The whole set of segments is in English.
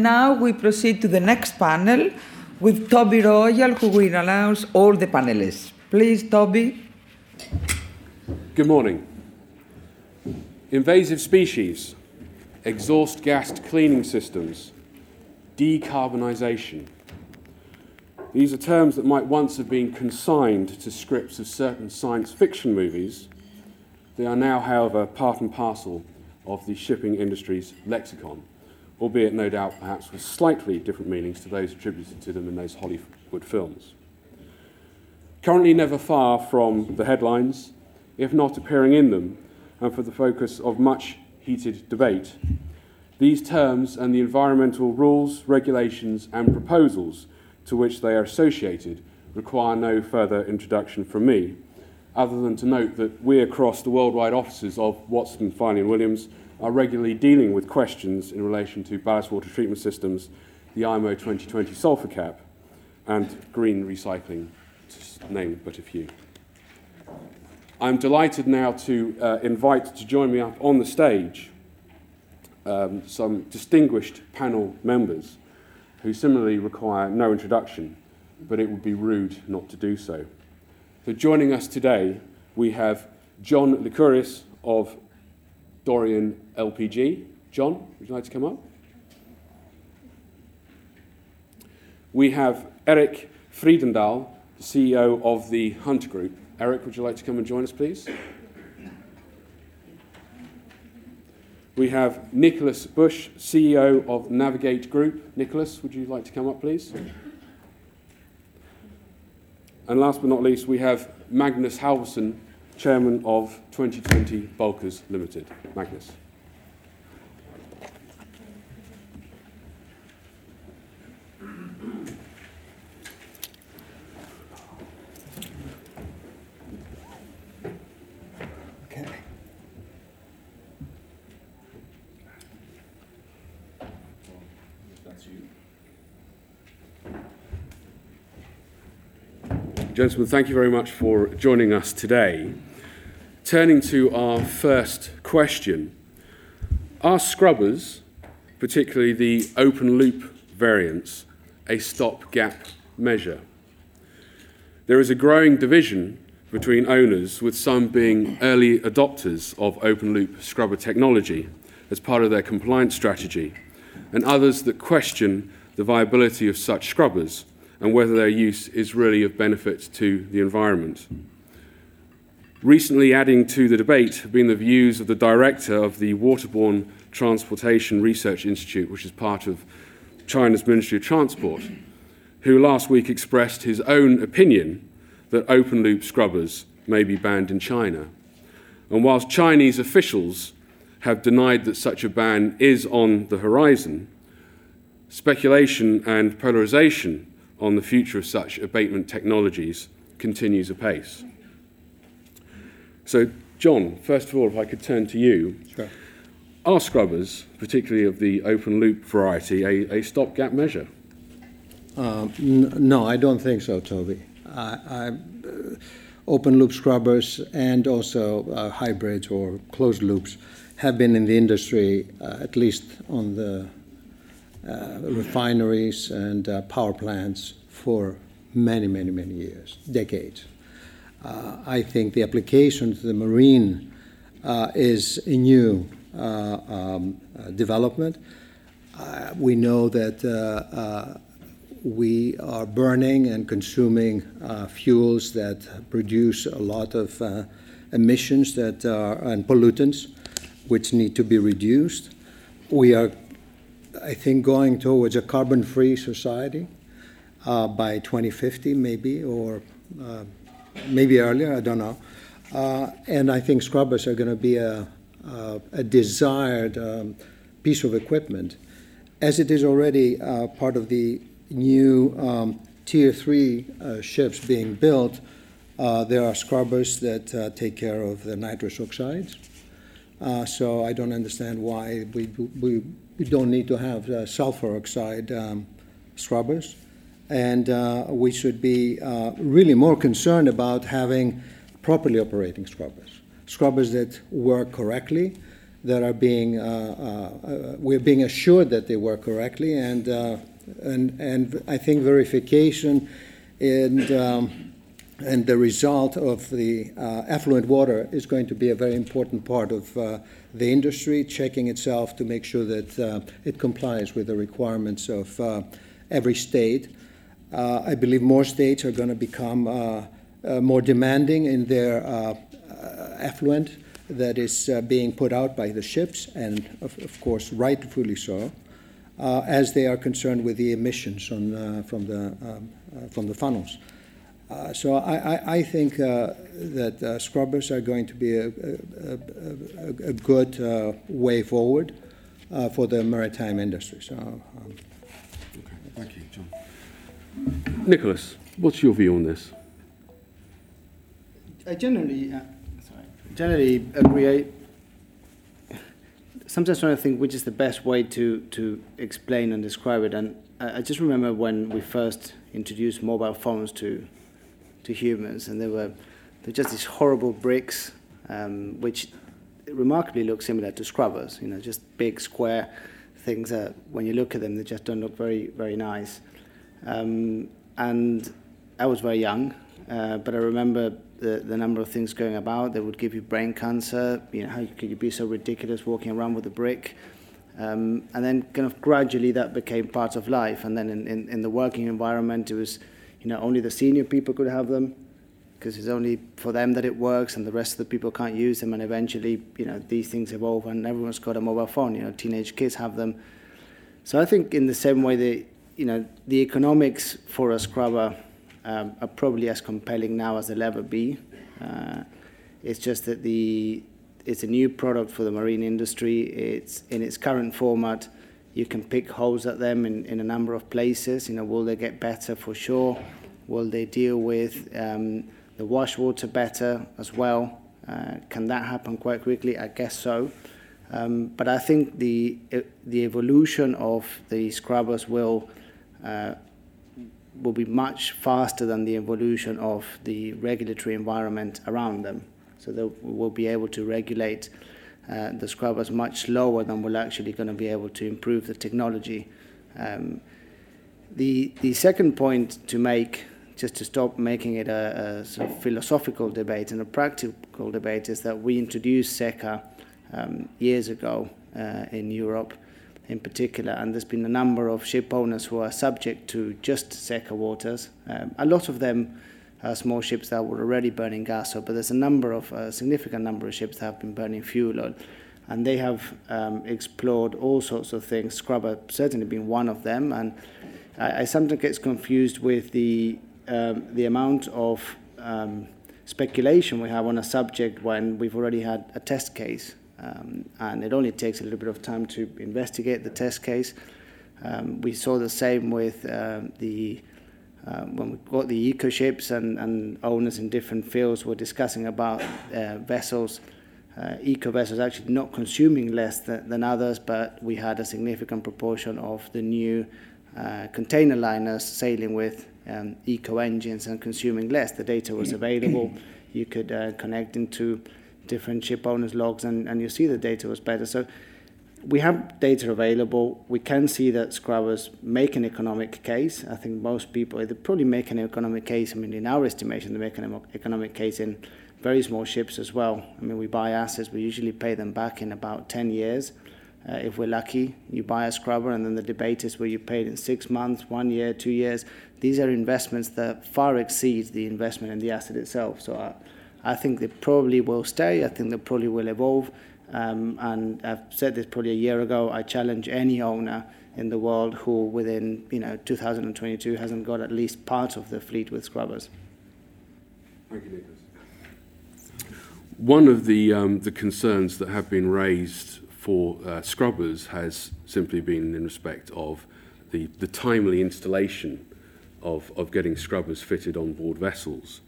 Now we proceed to the next panel with Toby Royal, who will announce all the panelists. Please, Toby. Good morning. Invasive species, exhaust gas cleaning systems, decarbonisation. These are terms that might once have been consigned to scripts of certain science fiction movies. They are now, however, part and parcel of the shipping industry's lexicon, albeit no doubt perhaps with slightly different meanings to those attributed to them in those Hollywood films. Currently, never far from the headlines, if not appearing in them, and for the focus of much heated debate, these terms and the environmental rules, regulations, and proposals to which they are associated require no further introduction from me, other than to note that we across the worldwide offices of Watson, Farley and Williams are regularly dealing with questions in relation to ballast water treatment systems, the IMO 2020 sulfur cap, and green recycling, to name but a few. I'm delighted now to uh, invite to join me up on the stage um, some distinguished panel members who similarly require no introduction, but it would be rude not to do so. So, joining us today, we have John Lycouris of Dorian LPG. John, would you like to come up? We have Eric Frydendal, CEO of the Hunter Group. Eric, would you like to come and join us, please? We have Nicholas Busch, CEO of Navig8 Group. Nicholas, would you like to come up, please? And last but not least, we have Magnus Halvorsen, Chairman of 2020 Bulkers Limited. Magnus. Okay. Gentlemen, thank you very much for joining us today. Turning to our first question Are scrubbers, particularly the open loop variants, a stopgap measure? There is a growing division between owners, with some being early adopters of open loop scrubber technology as part of their compliance strategy, and others that question the viability of such scrubbers and whether their use is really of benefit to the environment. Recently, adding to the debate have been the views of the director of the Waterborne Transportation Research Institute, which is part of China's Ministry of Transport, who last week expressed his own opinion that open loop scrubbers may be banned in China. And whilst Chinese officials have denied that such a ban is on the horizon, speculation and polarization on the future of such abatement technologies continues apace. So, John, first of all, if I could turn to you. Sure. Are scrubbers, particularly of the open loop variety, a, a stopgap measure? Um, n- no, I don't think so, Toby. I, I, uh, open loop scrubbers and also uh, hybrids or closed loops have been in the industry, uh, at least on the uh, refineries and uh, power plants for many, many, many years, decades. Uh, I think the application to the marine is a new um, development. we know that we are burning and consuming uh, fuels that produce a lot of uh, emissions that are, and pollutants, which need to be reduced. We are I think, going towards a carbon free society uh, by 2050, maybe, or uh, maybe earlier, I don't know. Uh, and I think scrubbers are going to be a, a, a desired um, piece of equipment, as it is already uh, part of the new um, Tier 3 uh, ships being built. Uh, there are scrubbers that take care of the nitrous oxides. so I don't understand why we, we we don't need to have uh, sulfur oxide um, scrubbers. And uh, we should be uh, really more concerned about having properly operating scrubbers, scrubbers that work correctly that are being, uh, uh, we're being assured that they work correctly, and, and, and I think verification and, um, and the result of the effluent water is going to be a very important part of the industry, checking itself to make sure that it complies with the requirements of every state. Uh, I believe more states are going to become uh, uh, more demanding in their effluent that is being put out by the ships, and of, of course, rightfully so, as they are concerned with the emissions on, from, the, um, from the funnels. Uh, so I, I, I think uh, that uh, scrubbers are going to be a, a, a, a good way forward for the maritime industry. So, um, Nicholas, what's your view on this? I generally, uh, sorry, generally agree. Sometimes trying to think which is the best way to, to explain and describe it. And I, I just remember when we first introduced mobile phones to to humans, and they were they're just these horrible bricks, um, which remarkably look similar to scrubbers. You know, just big square things that when you look at them, they just don't look very very nice. Um, and I was very young, uh, but I remember the, the number of things going about that would give you brain cancer. You know, how could you be so ridiculous walking around with a brick? Um, and then kind of gradually that became part of life. And then in, in, in the working environment, it was, you know, only the senior people could have them because it's only for them that it works and the rest of the people can't use them. And eventually, you know, these things evolve and everyone's got a mobile phone. You know, teenage kids have them. So I think in the same way that you know, the economics for a scrubber um, are probably as compelling now as they'll ever be. Uh, it's just that the it's a new product for the marine industry. It's in its current format. You can pick holes at them in, in a number of places. You know, will they get better for sure? Will they deal with um, the wash water better as well? Uh, can that happen quite quickly? I guess so. Um, but I think the the evolution of the scrubbers will uh, will be much faster than the evolution of the regulatory environment around them. So will be able to regulate uh, the scrubbers much slower than we're actually going to be able to improve the technology. Um, the, the second point to make, just to stop making it a, a sort of philosophical debate and a practical debate, is that we introduced SECA um, years ago uh, in Europe in particular, and there's been a number of ship owners who are subject to just SECA waters. Um, a lot of them are small ships that were already burning gas oil, but there's a number of a significant number of ships that have been burning fuel oil, and they have um, explored all sorts of things. Scrubber certainly being one of them, and I, I sometimes get confused with the um, the amount of um, speculation we have on a subject when we've already had a test case um, and it only takes a little bit of time to investigate the test case. Um, we saw the same with uh, the uh, when we got the eco ships and, and owners in different fields were discussing about uh, vessels, uh, eco vessels actually not consuming less than, than, others, but we had a significant proportion of the new uh, container liners sailing with um, eco engines and consuming less. The data was available. You could uh, connect into different ship owners' logs, and, and you see the data was better. So we have data available. We can see that scrubbers make an economic case. I think most people they probably make an economic case. I mean, in our estimation, they make an economic case in very small ships as well. I mean, we buy assets. We usually pay them back in about 10 years. Uh, if we're lucky, you buy a scrubber, and then the debate is where you paid in six months, one year, two years. These are investments that far exceed the investment in the asset itself. So. Uh, I think they probably will stay. I think they probably will evolve. Um, and I've said this probably a year ago. I challenge any owner in the world who, within you know 2022, hasn't got at least part of the fleet with scrubbers. Thank you, Nicholas. One of the um, the concerns that have been raised for uh, scrubbers has simply been in respect of the, the timely installation of, of getting scrubbers fitted on board vessels.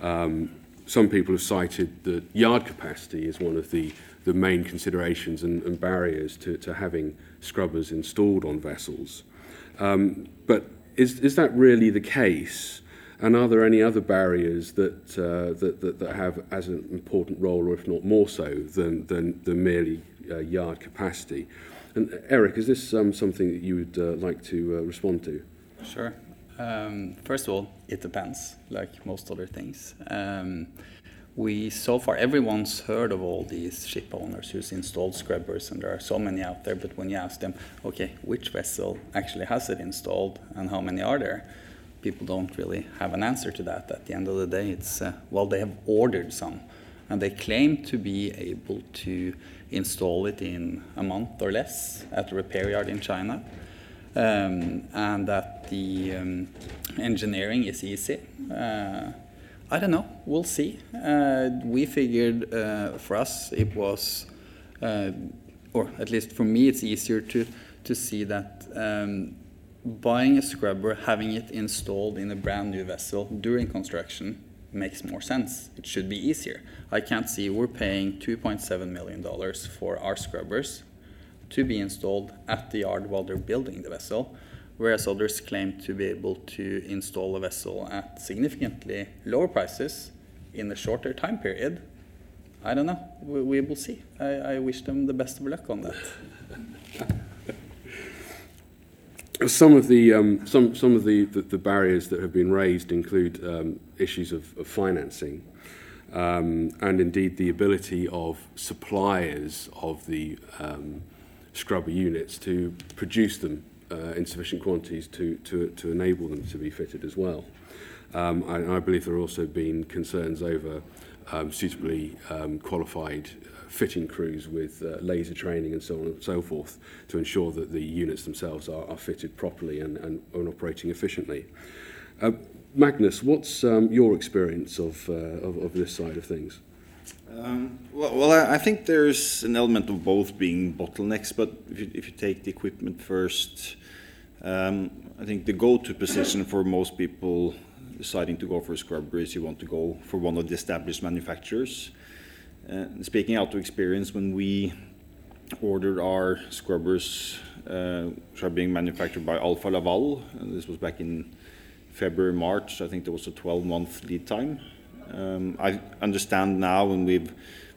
Um, some people have cited that yard capacity is one of the, the main considerations and, and barriers to, to having scrubbers installed on vessels. Um, but is, is that really the case? And are there any other barriers that, uh, that, that, that have as an important role, or if not more so, than, than, than merely uh, yard capacity? And Eric, is this um, something that you would uh, like to uh, respond to? Sure. Um, first of all, it depends, like most other things. Um, we so far everyone's heard of all these ship owners who's installed scrubbers and there are so many out there but when you ask them okay which vessel actually has it installed and how many are there? people don't really have an answer to that. At the end of the day it's uh, well they have ordered some and they claim to be able to install it in a month or less at a repair yard in china um, and that the um, engineering is easy uh, I don't know. We'll see. Uh, we figured uh, for us it was, uh, or at least for me, it's easier to to see that um, buying a scrubber, having it installed in a brand new vessel during construction makes more sense. It should be easier. I can't see we're paying 2.7 million dollars for our scrubbers to be installed at the yard while they're building the vessel whereas others claim to be able to install a vessel at significantly lower prices in a shorter time period. I don't know. We, we will see. I, I, wish them the best of luck on that. some of the um, some some of the, the, the, barriers that have been raised include um, issues of, of financing. Um, and indeed the ability of suppliers of the um, scrubber units to produce them uh, in sufficient quantities to, to, to enable them to be fitted as well. Um, I, I believe there have also been concerns over um, suitably um, qualified uh, fitting crews with uh, laser training and so on and so forth to ensure that the units themselves are, are fitted properly and, and, and operating efficiently. Uh, Magnus, what's um, your experience of, uh, of, of this side of things? Um, well, well I, I, think there's an element of both being bottlenecks, but if you, if you take the equipment first, um, I think the go-to position for most people deciding to go for a scrubber is you want to go for one of the established manufacturers. Uh, speaking out of experience, when we ordered our scrubbers, uh, which are being manufactured by Alfa Laval, this was back in February, March, I think there was a 12-month lead time. Um, I understand now when we've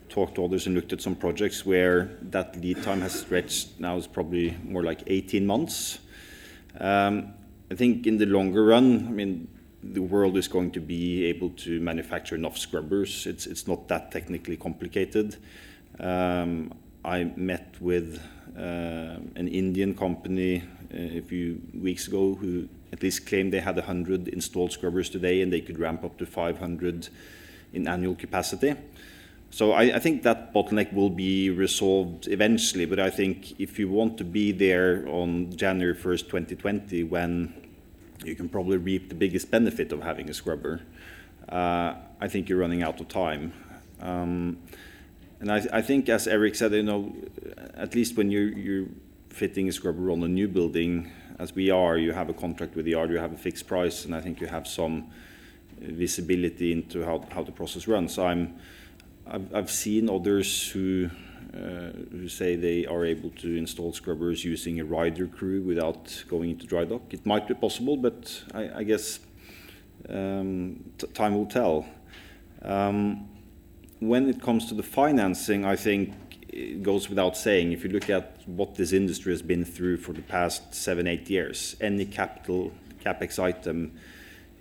talked to others and looked at some projects where that lead time has stretched now is probably more like 18 months. Um, I think in the longer run, I mean, the world is going to be able to manufacture enough scrubbers. It's, it's not that technically complicated. Um, I met with uh, an Indian company uh, a few weeks ago who at least claim they had 100 installed scrubbers today and they could ramp up to 500 in annual capacity. So I, think that bottleneck will be resolved eventually, but I think if you want to be there on January 1st, 2020, when you can probably reap the biggest benefit of having a scrubber, uh, I think you're running out of time. Um, and I, think, as Eric said, you know, at least when you're fitting a scrubber on a new building, as we are, you have a contract with the yard, you have a fixed price, and I think you have some visibility into how, the process runs. I've, seen others who uh, who say they are able to install scrubbers using a rider crew without going into dry dock. It might be possible, but I, I guess um, time will tell. Um, when it comes to the financing, I think it goes without saying. If you look at what this industry has been through for the past seven, eight years, any capital capex item,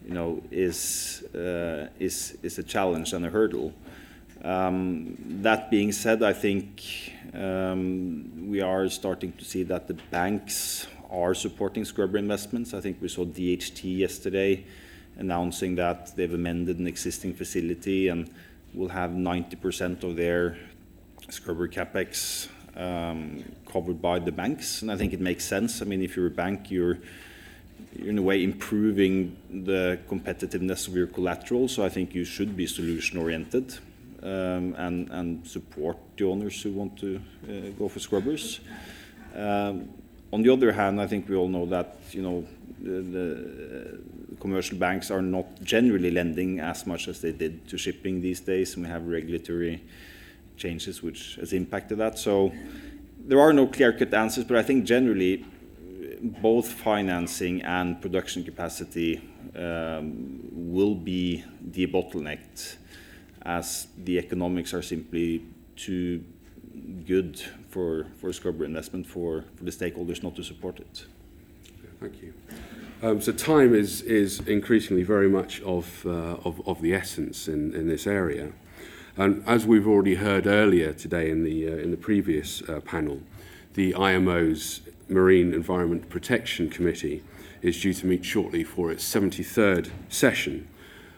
you know, is uh, is is a challenge and a hurdle. Um, that being said, I think um, we are starting to see that the banks are supporting scrubber investments. I think we saw DHT yesterday announcing that they've amended an existing facility and will have 90% of their scrubber CapEx um, covered by the banks. And I think it makes sense. I mean, if you're a bank, you're in a way improving the competitiveness of your collateral, so I think you should be solution-oriented um, and, support the owners who want to uh, go for scrubbers. Um, on the other hand, I think we all know that you know the, commercial banks are not generally lending as much as they did to shipping these days, and we have regulatory changes which has impacted that. So there are no clear-cut answers, but I think generally both financing and production capacity um, will be debottlenecked as the economics are simply too good for, for scrubber investment for, for the stakeholders not to support it. Thank you. Um, so time is, is increasingly very much of, uh, of, of the essence in, in this area. And as we've already heard earlier today in the, uh, in the previous uh, panel, the IMO's Marine Environment Protection Committee is due to meet shortly for its 73rd session,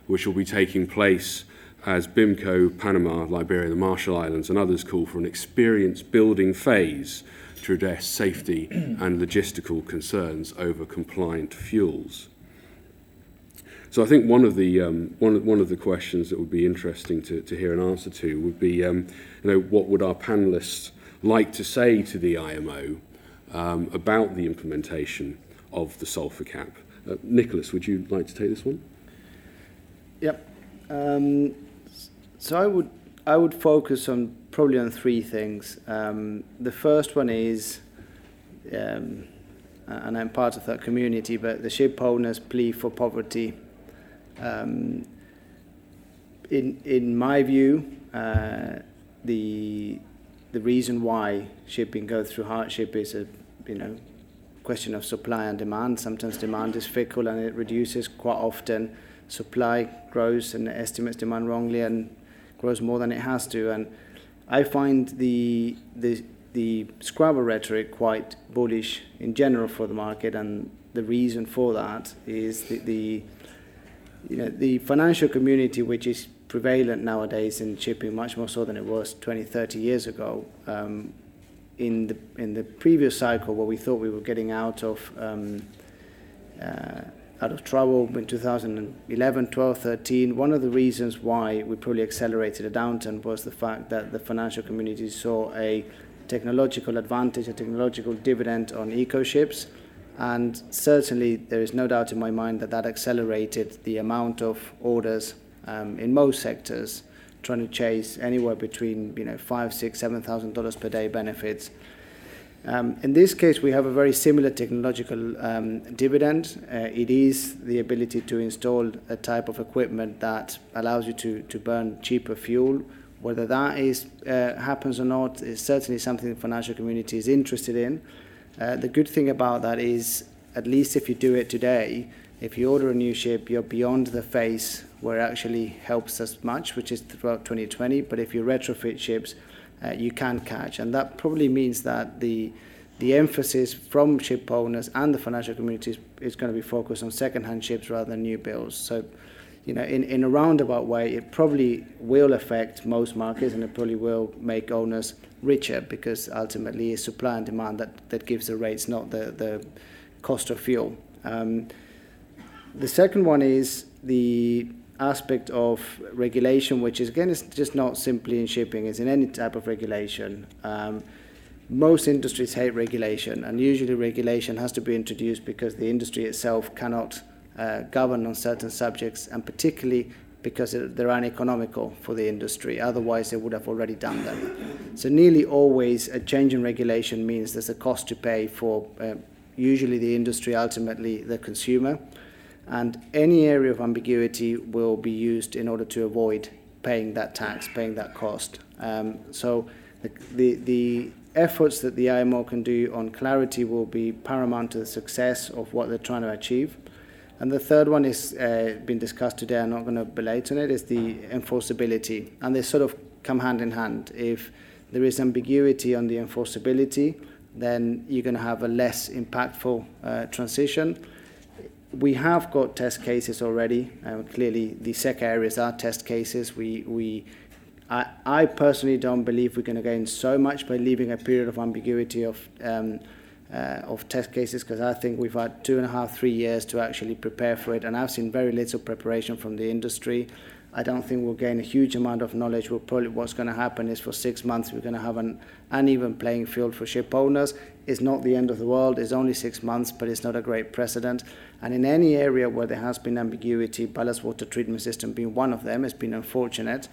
which will be taking place as BIMCO, Panama, Liberia, the Marshall Islands, and others call for an experience building phase to address safety and logistical concerns over compliant fuels. So I think one of the um, one of, one of the questions that would be interesting to, to hear an answer to would be, um, you know, what would our panelists like to say to the IMO um, about the implementation of the sulfur cap? Uh, Nicholas, would you like to take this one? Yep. Um, so I would I would focus on probably on three things. Um, the first one is, um, and I'm part of that community, but the ship owners' plea for poverty um, in in my view, uh, the the reason why shipping goes through hardship is a you know question of supply and demand. Sometimes demand is fickle and it reduces quite often. Supply grows and estimates demand wrongly and grows more than it has to. And I find the the the scrubber rhetoric quite bullish in general for the market, and the reason for that is the, the you know, the financial community, which is prevalent nowadays in shipping, much more so than it was 20, 30 years ago, um, in the in the previous cycle, where we thought we were getting out of um, uh, out of trouble in 2011, 12, 13, one of the reasons why we probably accelerated a downturn was the fact that the financial community saw a technological advantage, a technological dividend on eco ships and certainly, there is no doubt in my mind that that accelerated the amount of orders um, in most sectors, trying to chase anywhere between you know five, six, seven thousand dollars per day benefits. Um, in this case, we have a very similar technological um, dividend. Uh, it is the ability to install a type of equipment that allows you to, to burn cheaper fuel. Whether that is uh, happens or not is certainly something the financial community is interested in. Uh, the good thing about that is, at least if you do it today, if you order a new ship, you're beyond the phase where it actually helps us much, which is throughout 2020. But if you retrofit ships, uh, you can catch, and that probably means that the the emphasis from ship owners and the financial community is, is going to be focused on second-hand ships rather than new builds. So, you know, in, in a roundabout way, it probably will affect most markets, and it probably will make owners richer because ultimately it's supply and demand that, that gives the rates, not the, the cost of fuel. Um, the second one is the aspect of regulation, which is again, it's just not simply in shipping, it's in any type of regulation. Um, most industries hate regulation, and usually regulation has to be introduced because the industry itself cannot uh, govern on certain subjects, and particularly because they're uneconomical for the industry. Otherwise, they would have already done them. So, nearly always, a change in regulation means there's a cost to pay for uh, usually the industry, ultimately the consumer. And any area of ambiguity will be used in order to avoid paying that tax, paying that cost. Um, so, the, the, the efforts that the IMO can do on clarity will be paramount to the success of what they're trying to achieve. And the third one is uh, been discussed today. I'm not going to belate on it. Is the enforceability, and they sort of come hand in hand. If there is ambiguity on the enforceability, then you're going to have a less impactful uh, transition. We have got test cases already. Uh, clearly, the SECA areas are test cases. We we. I, I personally don't believe we're going to gain so much by leaving a period of ambiguity of um, uh, of test cases because I think we've had two and a half, three years to actually prepare for it, and I've seen very little preparation from the industry. I don't think we'll gain a huge amount of knowledge. We'll probably what's going to happen is for six months we're going to have an uneven playing field for ship owners. It's not the end of the world. It's only six months, but it's not a great precedent. And in any area where there has been ambiguity, ballast water treatment system being one of them, has been unfortunate.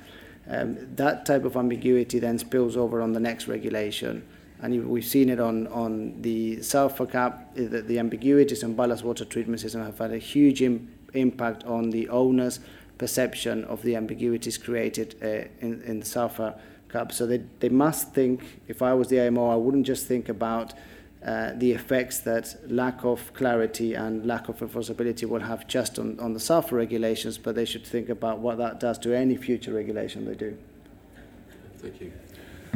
Um, that type of ambiguity then spills over on the next regulation and we've seen it on, on the sulfur cap, the, the ambiguities and ballast water treatment system have had a huge Im- impact on the owner's perception of the ambiguities created uh, in, in the sulfur cap. So they, they must think, if I was the IMO, I wouldn't just think about uh, the effects that lack of clarity and lack of enforceability will have just on, on the sulfur regulations, but they should think about what that does to any future regulation they do. Thank you.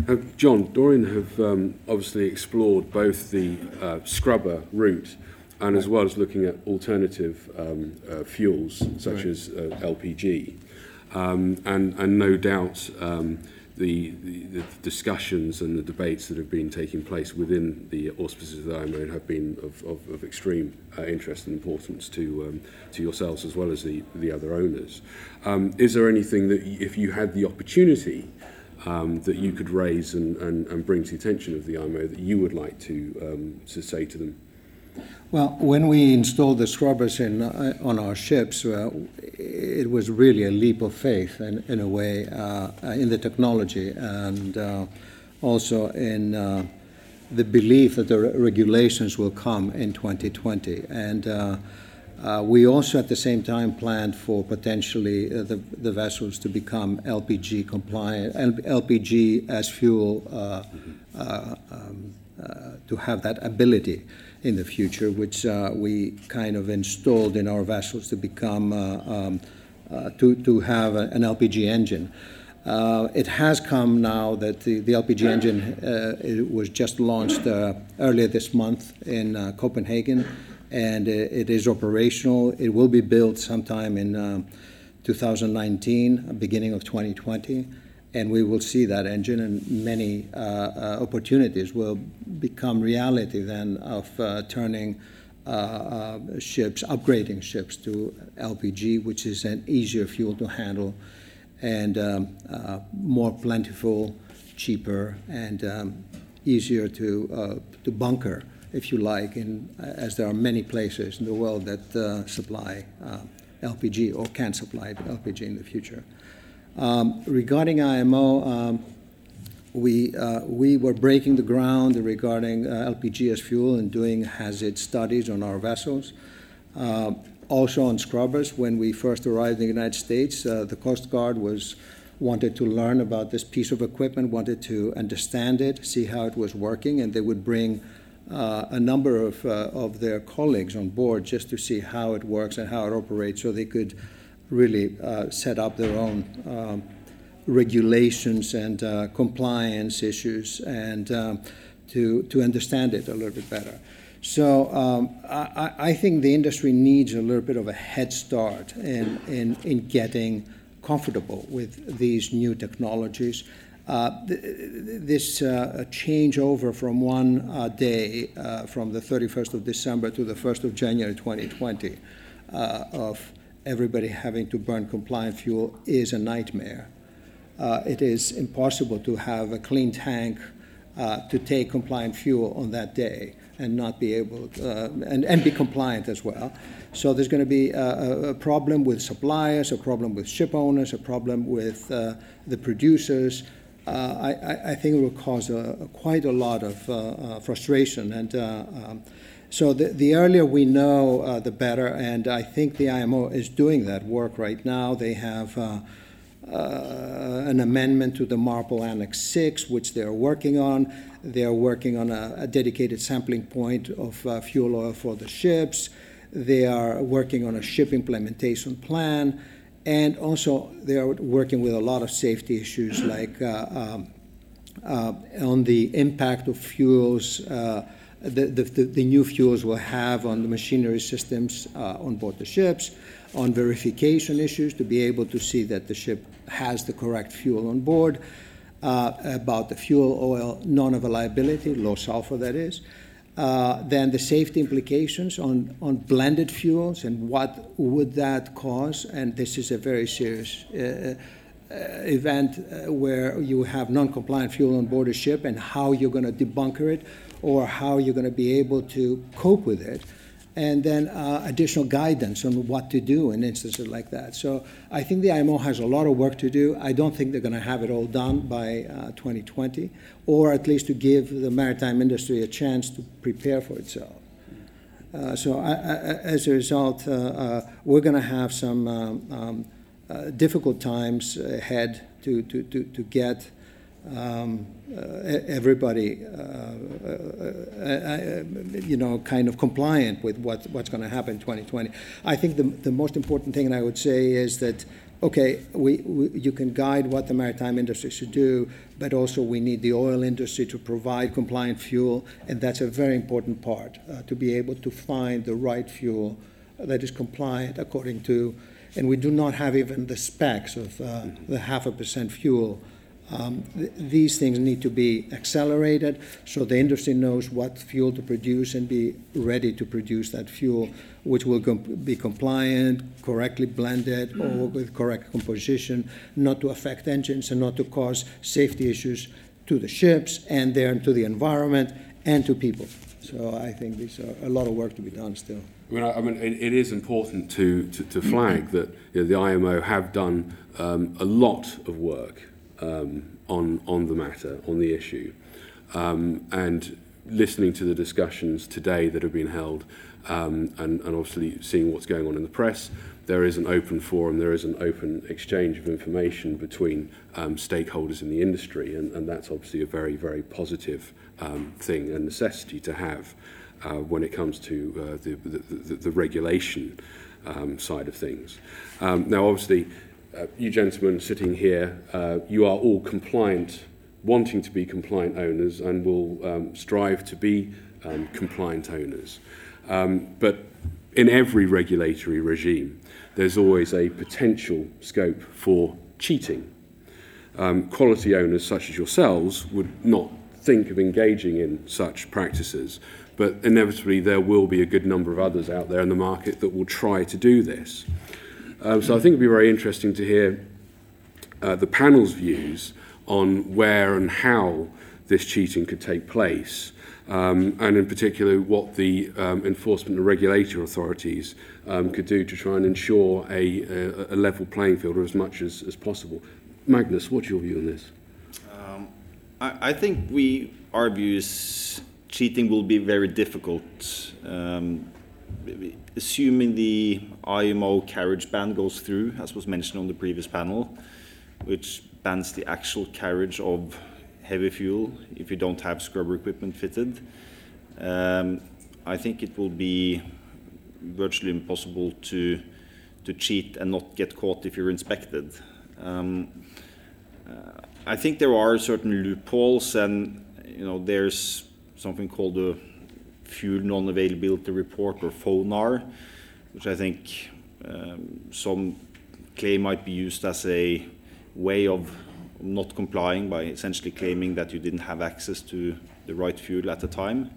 Uh, John, Dorian have um, obviously explored both the uh, scrubber route and as well as looking at alternative um, uh, fuels such right. as uh, LPG. Um, and, and no doubt um, the, the, the discussions and the debates that have been taking place within the auspices of the IMO have been of, of, of extreme uh, interest and importance to, um, to yourselves as well as the, the other owners. Um, is there anything that, if you had the opportunity, um, that you could raise and, and, and bring to the attention of the IMO that you would like to, um, to say to them? Well, when we installed the scrubbers in, uh, on our ships, uh, it was really a leap of faith in, in a way uh, in the technology and uh, also in uh, the belief that the regulations will come in 2020. And uh, we also at the same time planned for potentially the, the vessels to become LPG compliant, LPG as fuel, um, to have that ability in the future, which uh, we kind of installed in our vessels to become uh, um, uh, to, to have an LPG engine. Uh, it has come now that the, LPG engine uh, was just launched uh, earlier this month in Copenhagen, and it is operational. It will be built sometime in 2019, beginning of 2020 and we will see that engine and many uh, uh, opportunities will become reality then of uh, turning ships, upgrading ships to LPG, which is an easier fuel to handle and um, more plentiful, cheaper, and um, easier to, to bunker, if you like, in, as there are many places in the world that supply LPG or can supply LPG in the future. Um, regarding IMO, um, we, uh, we were breaking the ground regarding uh, LPG as fuel and doing hazard studies on our vessels. Uh, also on scrubbers, when we first arrived in the United States, uh, the Coast Guard was wanted to learn about this piece of equipment, wanted to understand it, see how it was working, and they would bring uh, a number of, uh, of their colleagues on board just to see how it works and how it operates so they could really uh, set up their own um, regulations and uh, compliance issues and um, to, to understand it a little bit better. So um, I, I, think the industry needs a little bit of a head start in, in, in getting comfortable with these new technologies. Uh, th- this uh, changeover from one uh, day, from the 31st of December to the 1st of January 2020, uh, of everybody having to burn compliant fuel is a nightmare. It is impossible to have a clean tank to take compliant fuel on that day and not be able to, and, and be compliant as well. So there's going to be a, a, problem with suppliers, a problem with ship owners, a problem with uh, the producers. Uh, I, I, think it will cause quite a lot of uh, frustration and um, so the, the earlier we know, uh, the better, and I think the IMO is doing that work right now. They have uh, uh, an amendment to the MARPOL Annex 6, which they're working on. They're working on a, a dedicated sampling point of uh, fuel oil for the ships. They are working on a ship implementation plan. And also, they are working with a lot of safety issues like uh, um, uh, on the impact of fuels the, the, the, new fuels will have on the machinery systems uh, on board the ships, on verification issues to be able to see that the ship has the correct fuel on board, uh, about the fuel oil non availability, low sulfur that is. Uh, then the safety implications on, on blended fuels and what would that cause. And this is a very serious uh, uh, event uh, where you have non compliant fuel on board a ship and how you're going to debunker it or how you're going to be able to cope with it. And then uh, additional guidance on what to do in instances like that. So I think the IMO has a lot of work to do. I don't think they're going to have it all done by uh, 2020, or at least to give the maritime industry a chance to prepare for itself. Uh, so I, I, as a result, uh, uh, we're going to have some um, um, uh, difficult times ahead to, to, to, to get um, everybody, you know, kind of compliant with what, what's going to happen in 2020. I think the, the most important thing I would say is that, okay, we, we, you can guide what the maritime industry should do, but also we need the oil industry to provide compliant fuel, and that's a very important part, uh, to be able to find the right fuel that is compliant according to, and we do not have even the specs of uh, the half a percent fuel um, th- these things need to be accelerated so the industry knows what fuel to produce and be ready to produce that fuel, which will com- be compliant, correctly blended, or with correct composition, not to affect engines and not to cause safety issues to the ships and then to the environment and to people. So I think there's a, a lot of work to be done still. I mean, I, I mean it, it is important to, to, to flag that you know, the IMO have done um, a lot of work um, on, on the matter, on the issue. Um, and listening to the discussions today that have been held, um, and, and obviously seeing what's going on in the press, there is an open forum, there is an open exchange of information between um, stakeholders in the industry, and, and that's obviously a very, very positive um, thing and necessity to have uh, when it comes to uh, the, the, the, the regulation um, side of things. Um, now, obviously, uh, you gentlemen sitting here, uh, you are all compliant, wanting to be compliant owners, and will um, strive to be um, compliant owners. Um, but in every regulatory regime, there's always a potential scope for cheating. Um, quality owners such as yourselves would not think of engaging in such practices, but inevitably there will be a good number of others out there in the market that will try to do this. Um, so I think it'd be very interesting to hear uh, the panel's views on where and how this cheating could take place, um, and in particular what the um, enforcement and regulatory authorities um, could do to try and ensure a, a, a level playing field or as much as, as possible. Magnus, what's your view on this? Um, I, I think we, our is cheating will be very difficult. Um, assuming the IMO carriage ban goes through, as was mentioned on the previous panel, which bans the actual carriage of heavy fuel if you don't have scrubber equipment fitted, um, I think it will be virtually impossible to to cheat and not get caught if you're inspected. Um, uh, I think there are certain loopholes, and you know there's something called the fuel non-availability report or FONAR, which I think um, some claim might be used as a way of not complying by essentially claiming that you didn't have access to the right fuel at the time.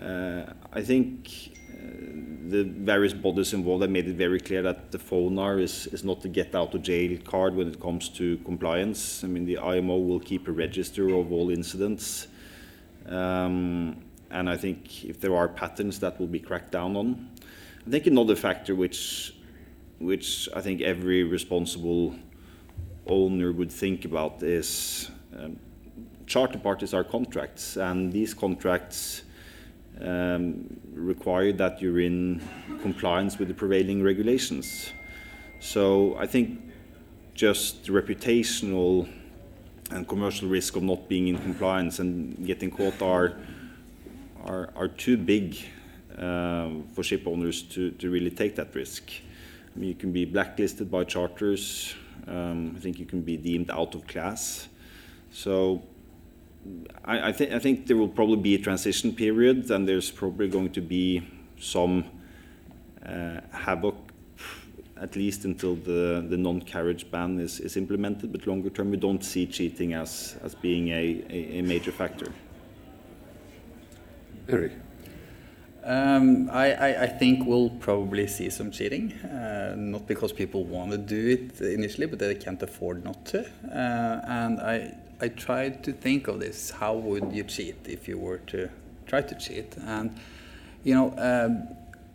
Uh, I think uh, the various bodies involved have made it very clear that the FONAR is, is not the get out of jail card when it comes to compliance. I mean, the IMO will keep a register of all incidents. Um, and I think if there are patterns that will be cracked down on. I think another factor which, which I think every responsible owner would think about is um, charter parties are contracts, and these contracts um, require that you're in compliance with the prevailing regulations. So I think just the reputational and commercial risk of not being in compliance and getting caught are are, too big um, for ship owners to, really take that risk. I mean, you can be blacklisted by charters. Um, I think you can be deemed out of class. So I, I, th- I think there will probably be a transition period, and there's probably going to be some uh, havoc, at least until the, non-carriage ban is, implemented. But longer term, we don't see cheating as, being a major factor. Eric. Um, I, I, I, think we'll probably see some cheating, uh, not because people want to do it initially, but they can't afford not to. Uh, and I, I tried to think of this: how would you cheat if you were to try to cheat? And you know, um,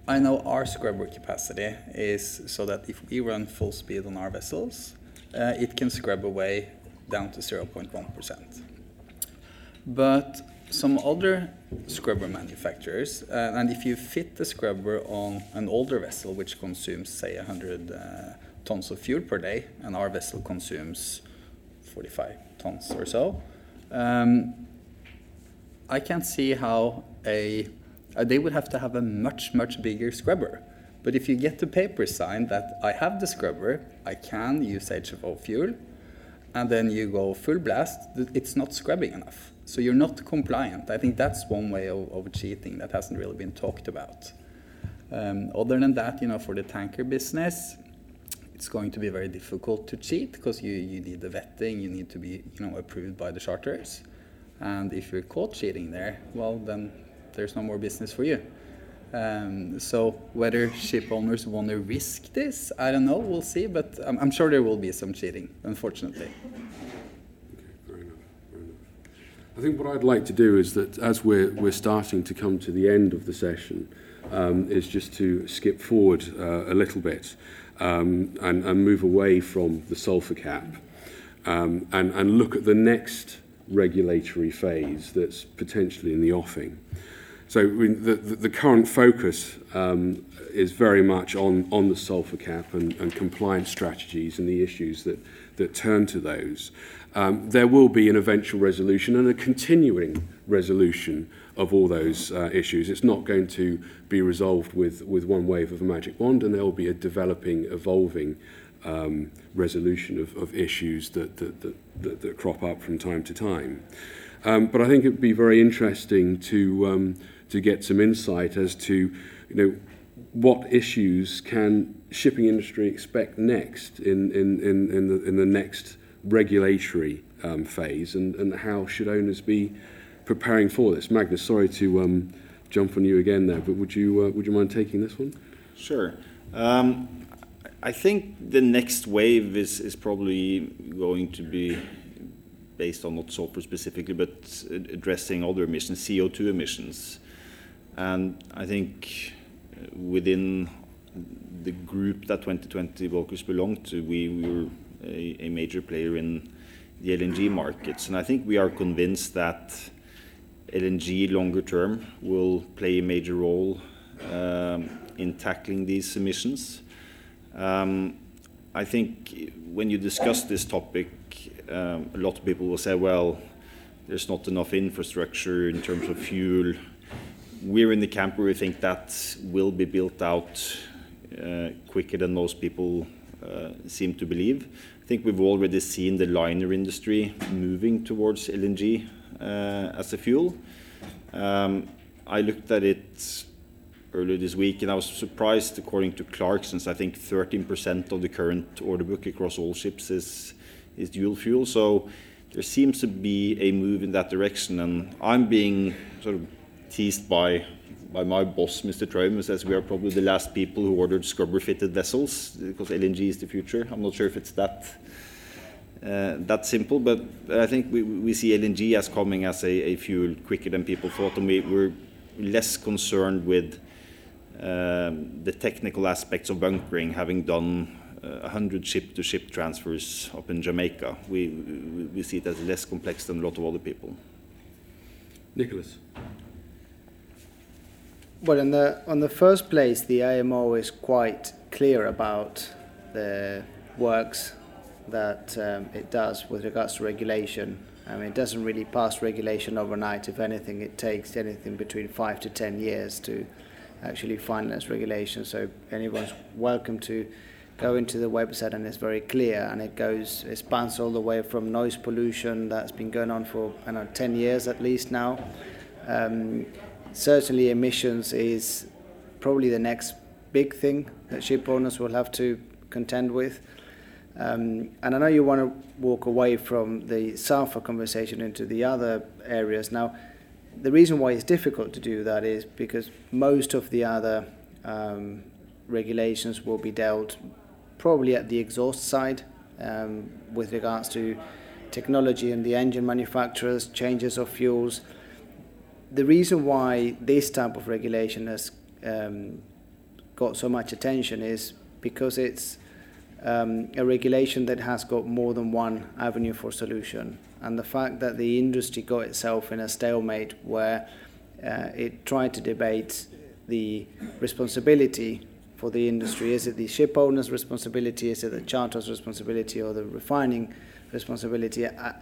I know our scrubber capacity is so that if we run full speed on our vessels, uh, it can scrub away down to 0.1%. But some other scrubber manufacturers, uh, and if you fit the scrubber on an older vessel which consumes, say, 100 uh, tons of fuel per day, and our vessel consumes 45 tons or so, um, I can't see how a uh, they would have to have a much much bigger scrubber. But if you get the paper signed that I have the scrubber, I can use HFO fuel, and then you go full blast, it's not scrubbing enough. So you're not compliant. I think that's one way of, of cheating that hasn't really been talked about. Um, other than that, you know, for the tanker business, it's going to be very difficult to cheat because you, you need the vetting, you need to be, you know, approved by the charters. And if you're caught cheating there, well, then there's no more business for you. Um, so whether ship owners want to risk this, I don't know. We'll see, but I'm, I'm sure there will be some cheating, unfortunately. I think what I'd like to do is that as we're, we're starting to come to the end of the session, um, is just to skip forward uh, a little bit um, and, and move away from the sulfur cap um, and, and look at the next regulatory phase that's potentially in the offing. So the, the, current focus um, is very much on, on the sulfur cap and, and compliance strategies and the issues that, that turn to those. Um, there will be an eventual resolution and a continuing resolution of all those uh, issues. It's not going to be resolved with, with one wave of a magic wand, and there will be a developing, evolving um, resolution of, of issues that, that, that, that, crop up from time to time. Um, but I think it would be very interesting to um, to get some insight as to you know what issues can shipping industry expect next in, in, in, in, the, in the next regulatory um, phase and, and how should owners be preparing for this? Magnus, sorry to um, jump on you again there, but would you, uh, would you mind taking this one? Sure. Um, I think the next wave is, is probably going to be based on not sulfur specifically, but addressing other emissions, CO2 emissions. And I think within the group that 2020 Bulkers belonged to, we, we were a, a, major player in the LNG markets. And I think we are convinced that LNG longer term will play a major role um, in tackling these emissions. Um, I think when you discuss this topic, um, a lot of people will say, well, there's not enough infrastructure in terms of fuel we're in the camp where we think that will be built out uh, quicker than most people uh, seem to believe. I think we've already seen the liner industry moving towards LNG uh, as a fuel. Um, I looked at it earlier this week and I was surprised, according to Clarksons, I think 13% of the current order book across all ships is, is dual fuel. So there seems to be a move in that direction, and I'm being sort of teased by by my boss, Mr. Troim, who says we are probably the last people who ordered scrubber-fitted vessels because LNG is the future. I'm not sure if it's that uh, that simple, but I think we, we see LNG as coming as a, a fuel quicker than people thought, and we, we're less concerned with um, the technical aspects of bunkering, having done uh, 100 ship-to-ship transfers up in Jamaica. We, we, we see it as less complex than a lot of other people. Nicholas. Well, in the on the first place, the IMO is quite clear about the works that um, it does with regards to regulation. I mean, it doesn't really pass regulation overnight. If anything, it takes anything between five to ten years to actually finalize regulation. So anyone's welcome to go into the website, and it's very clear. And it goes, it spans all the way from noise pollution that's been going on for I don't know ten years at least now. Um, certainly emissions is probably the next big thing that ship owners will have to contend with. Um, and I know you want to walk away from the sulfur conversation into the other areas. Now, the reason why it's difficult to do that is because most of the other um, regulations will be dealt probably at the exhaust side um, with regards to technology and the engine manufacturers, changes of fuels the reason why this type of regulation has um, got so much attention is because it's um, a regulation that has got more than one avenue for solution. And the fact that the industry got itself in a stalemate where uh, it tried to debate the responsibility for the industry. Is it the ship owner's responsibility? Is it the charter's responsibility or the refining responsibility? I,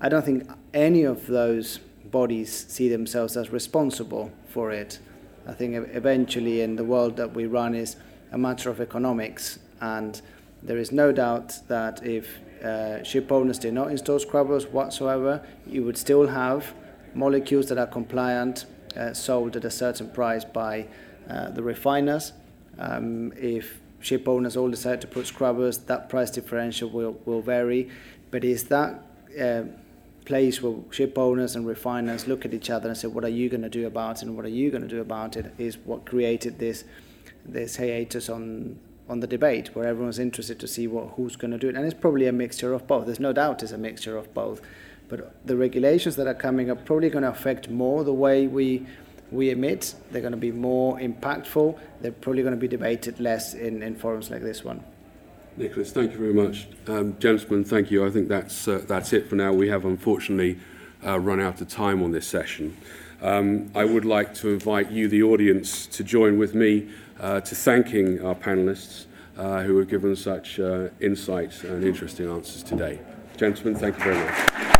I don't think any of those bodies see themselves as responsible for it. I think eventually in the world that we run is a matter of economics and there is no doubt that if uh, ship owners did not install scrubbers whatsoever, you would still have molecules that are compliant uh, sold at a certain price by uh, the refiners. Um, if ship owners all decide to put scrubbers, that price differential will, will vary. But is that uh, place where ship owners and refiners look at each other and say, "What are you going to do about it?" and "What are you going to do about it?" is what created this this hiatus on on the debate, where everyone's interested to see what who's going to do it, and it's probably a mixture of both. There's no doubt it's a mixture of both, but the regulations that are coming are probably going to affect more the way we we emit. They're going to be more impactful. They're probably going to be debated less in, in forums like this one. Nicholas, thank you very much. Um, gentlemen, thank you. I think that's, uh, that's it for now. We have unfortunately uh, run out of time on this session. Um, I would like to invite you, the audience, to join with me uh, to thanking our panelists uh, who have given such uh, insights and interesting answers today. Gentlemen, thank you very much.